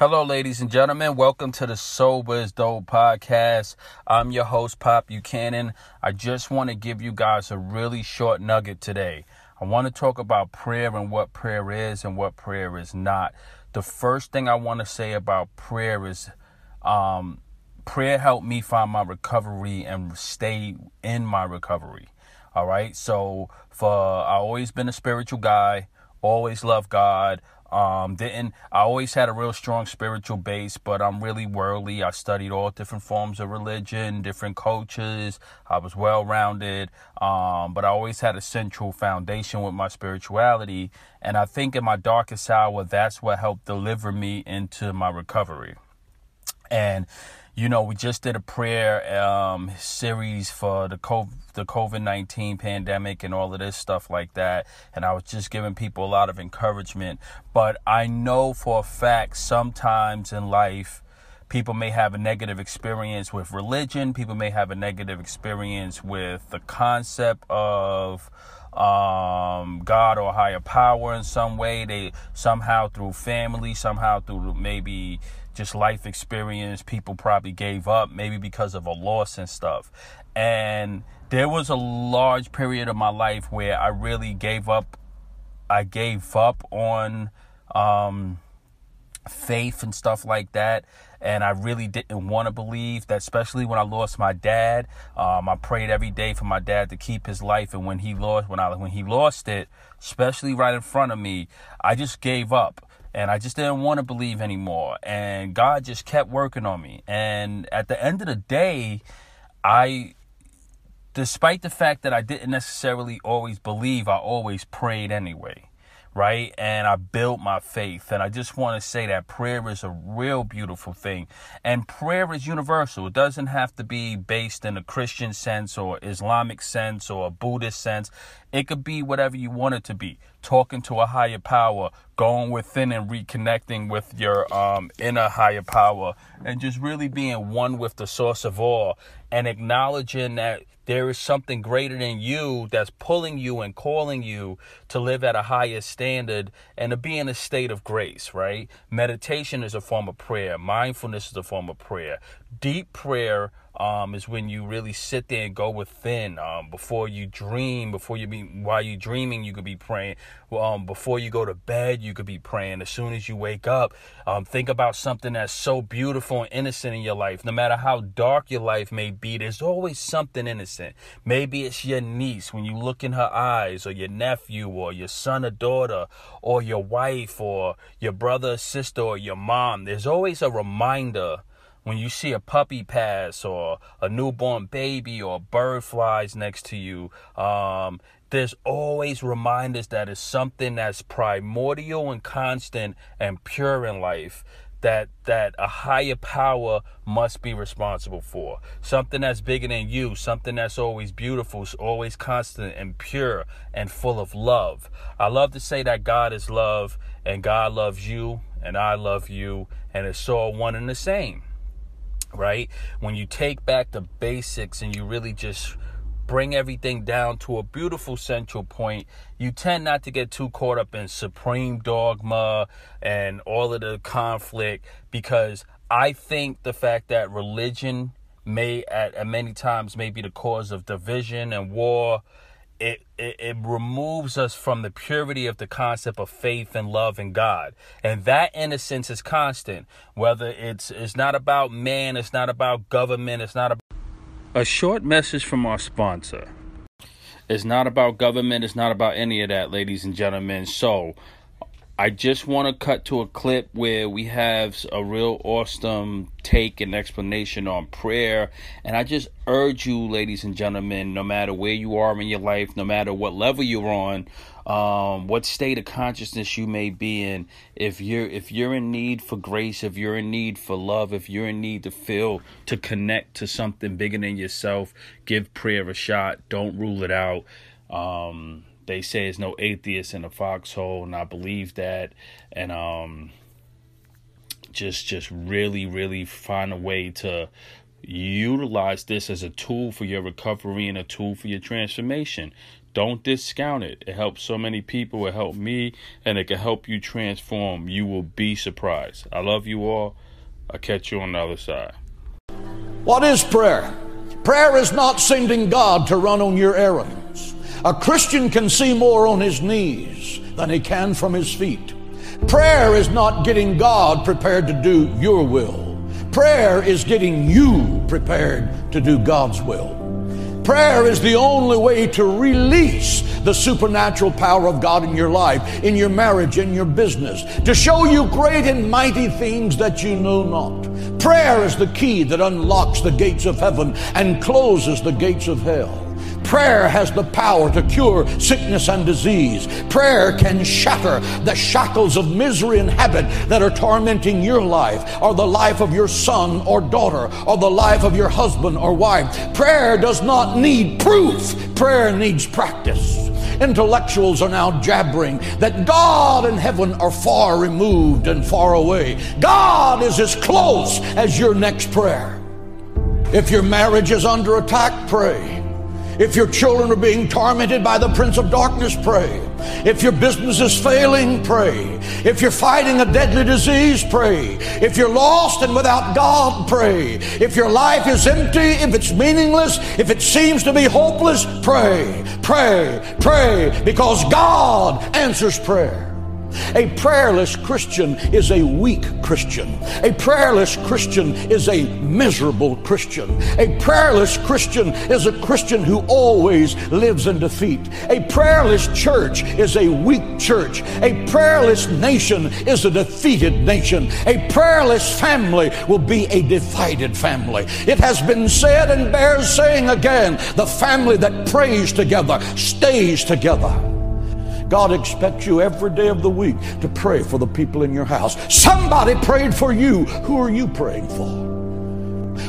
Hello, ladies and gentlemen. Welcome to the Sober is Dope podcast. I'm your host, Pop Buchanan. I just want to give you guys a really short nugget today. I want to talk about prayer and what prayer is and what prayer is not. The first thing I want to say about prayer is um, prayer helped me find my recovery and stay in my recovery. All right. So, for I always been a spiritual guy, always loved God. Um, didn't I always had a real strong spiritual base, but I'm really worldly. I studied all different forms of religion, different cultures. I was well rounded, um, but I always had a central foundation with my spirituality. And I think in my darkest hour, that's what helped deliver me into my recovery. And you know, we just did a prayer um, series for the COVID, the COVID nineteen pandemic and all of this stuff like that, and I was just giving people a lot of encouragement. But I know for a fact, sometimes in life, people may have a negative experience with religion. People may have a negative experience with the concept of um, God or higher power in some way. They somehow through family, somehow through maybe just life experience, people probably gave up, maybe because of a loss and stuff. And there was a large period of my life where I really gave up. I gave up on um, faith and stuff like that. And I really didn't want to believe that, especially when I lost my dad. Um, I prayed every day for my dad to keep his life. And when he lost, when I when he lost it, especially right in front of me, I just gave up and I just didn't want to believe anymore. And God just kept working on me. And at the end of the day, I, despite the fact that I didn't necessarily always believe, I always prayed anyway right? And I built my faith. And I just want to say that prayer is a real beautiful thing. And prayer is universal. It doesn't have to be based in a Christian sense or Islamic sense or a Buddhist sense. It could be whatever you want it to be. Talking to a higher power, going within and reconnecting with your um, inner higher power, and just really being one with the source of all and acknowledging that there is something greater than you that's pulling you and calling you to live at a higher standard and to be in a state of grace, right? Meditation is a form of prayer, mindfulness is a form of prayer. Deep prayer um, is when you really sit there and go within. Um, before you dream, before you be while you're dreaming, you could be praying. Um, before you go to bed, you could be praying. As soon as you wake up, um, think about something that's so beautiful and innocent in your life. No matter how dark your life may be, there's always something innocent. Maybe it's your niece when you look in her eyes, or your nephew, or your son or daughter, or your wife, or your brother or sister, or your mom. There's always a reminder when you see a puppy pass or a newborn baby or a bird flies next to you, um, there's always reminders that it's something that's primordial and constant and pure in life that that a higher power must be responsible for. Something that's bigger than you something that's always beautiful always constant and pure and full of love. I love to say that god is love and god loves you and i love you and it's all one and the same right? When you take back the basics and you really just bring everything down to a beautiful central point, you tend not to get too caught up in supreme dogma and all of the conflict because I think the fact that religion may at, at many times may be the cause of division and war it, it, it removes us from the purity of the concept of faith and love in God. And that innocence is constant. Whether it's it's not about man, it's not about government, it's not about a short message from our sponsor. It's not about government, it's not about any of that, ladies and gentlemen. So I just want to cut to a clip where we have a real awesome take and explanation on prayer. And I just urge you, ladies and gentlemen, no matter where you are in your life, no matter what level you're on, um, what state of consciousness you may be in, if you're if you're in need for grace, if you're in need for love, if you're in need to feel to connect to something bigger than yourself, give prayer a shot. Don't rule it out. Um, they say there's no atheist in a foxhole, and I believe that. And um, just just really really find a way to utilize this as a tool for your recovery and a tool for your transformation. Don't discount it. It helps so many people. It helped me, and it can help you transform. You will be surprised. I love you all. I'll catch you on the other side. What is prayer? Prayer is not sending God to run on your errands. A Christian can see more on his knees than he can from his feet. Prayer is not getting God prepared to do your will. Prayer is getting you prepared to do God's will. Prayer is the only way to release the supernatural power of God in your life, in your marriage, in your business, to show you great and mighty things that you know not. Prayer is the key that unlocks the gates of heaven and closes the gates of hell. Prayer has the power to cure sickness and disease. Prayer can shatter the shackles of misery and habit that are tormenting your life or the life of your son or daughter or the life of your husband or wife. Prayer does not need proof. Prayer needs practice. Intellectuals are now jabbering that God and heaven are far removed and far away. God is as close as your next prayer. If your marriage is under attack, pray. If your children are being tormented by the prince of darkness, pray. If your business is failing, pray. If you're fighting a deadly disease, pray. If you're lost and without God, pray. If your life is empty, if it's meaningless, if it seems to be hopeless, pray. Pray, pray, because God answers prayer. A prayerless Christian is a weak Christian. A prayerless Christian is a miserable Christian. A prayerless Christian is a Christian who always lives in defeat. A prayerless church is a weak church. A prayerless nation is a defeated nation. A prayerless family will be a divided family. It has been said and bears saying again the family that prays together stays together. God expects you every day of the week to pray for the people in your house. Somebody prayed for you. Who are you praying for?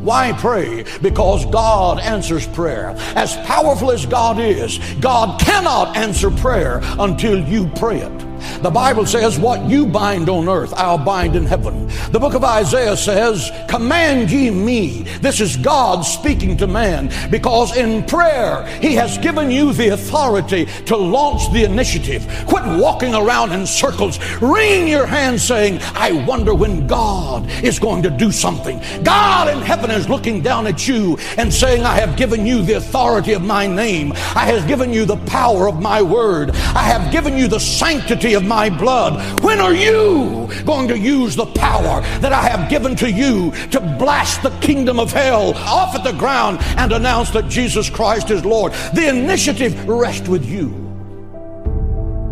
Why pray? Because God answers prayer. As powerful as God is, God cannot answer prayer until you pray it. The Bible says, What you bind on earth, I'll bind in heaven. The book of Isaiah says, Command ye me. This is God speaking to man because in prayer, He has given you the authority to launch the initiative. Quit walking around in circles, wringing your hands, saying, I wonder when God is going to do something. God in heaven is looking down at you and saying, I have given you the authority of my name. I have given you the power of my word. I have given you the sanctity of my blood. When are you going to use the power that I have given to you to blast the kingdom of hell off at the ground and announce that Jesus Christ is Lord? The initiative rests with you.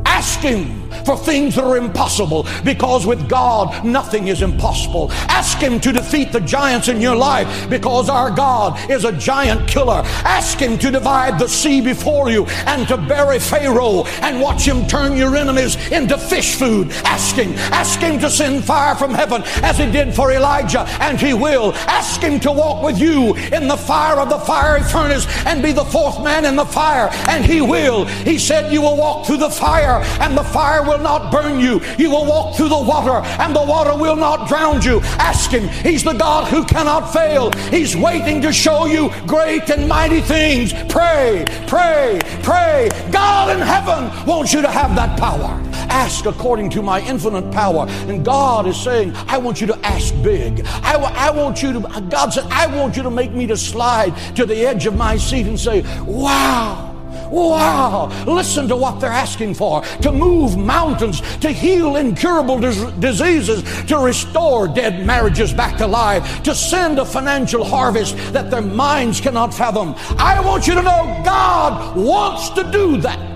Ask Him for things that are impossible because with God nothing is impossible. Ask Him to defeat the giants in your life because our God is a giant killer. Ask Him to divide the sea before you and to bury Pharaoh and watch Him turn your enemies into fish food. Ask Him. Ask Him to send fire from heaven as He did for Elijah, and He will. Ask Him to walk with you in the fire of the fiery furnace and be the fourth man in the fire, and He will. He said, You will walk through the fire, and the fire will not burn you. You will walk through the water, and the water will not drown you. Ask Him. He's the God who cannot fail. He's waiting to show you great and mighty things. Pray, pray, pray. God in heaven wants you to have that power. Ask according to my infinite power. And God is saying, I want you to ask big. I, I want you to, God said, I want you to make me to slide to the edge of my seat and say, wow. Wow! Listen to what they're asking for to move mountains, to heal incurable dis- diseases, to restore dead marriages back to life, to send a financial harvest that their minds cannot fathom. I want you to know God wants to do that.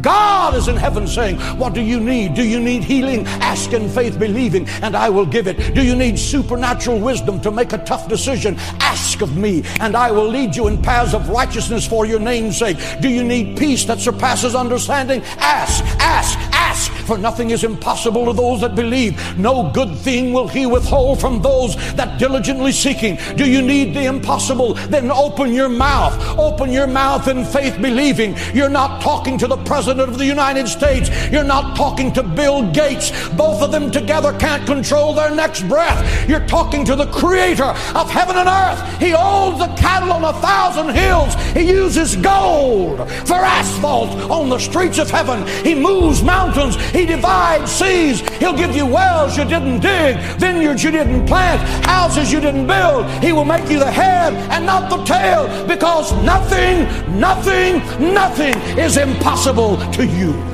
God is in heaven saying, What do you need? Do you need healing? Ask in faith, believing, and I will give it. Do you need supernatural wisdom to make a tough decision? Ask of me, and I will lead you in paths of righteousness for your name's sake. Do you need peace that surpasses understanding? Ask, ask, For nothing is impossible to those that believe. No good thing will he withhold from those that diligently seeking. Do you need the impossible? Then open your mouth. Open your mouth in faith believing. You're not talking to the President of the United States. You're not talking to Bill Gates. Both of them together can't control their next breath. You're talking to the Creator of heaven and earth. He owns the cattle on a thousand hills. He uses gold for asphalt on the streets of heaven. He moves mountains. He divides seas. He'll give you wells you didn't dig, vineyards you didn't plant, houses you didn't build. He will make you the head and not the tail because nothing, nothing, nothing is impossible to you.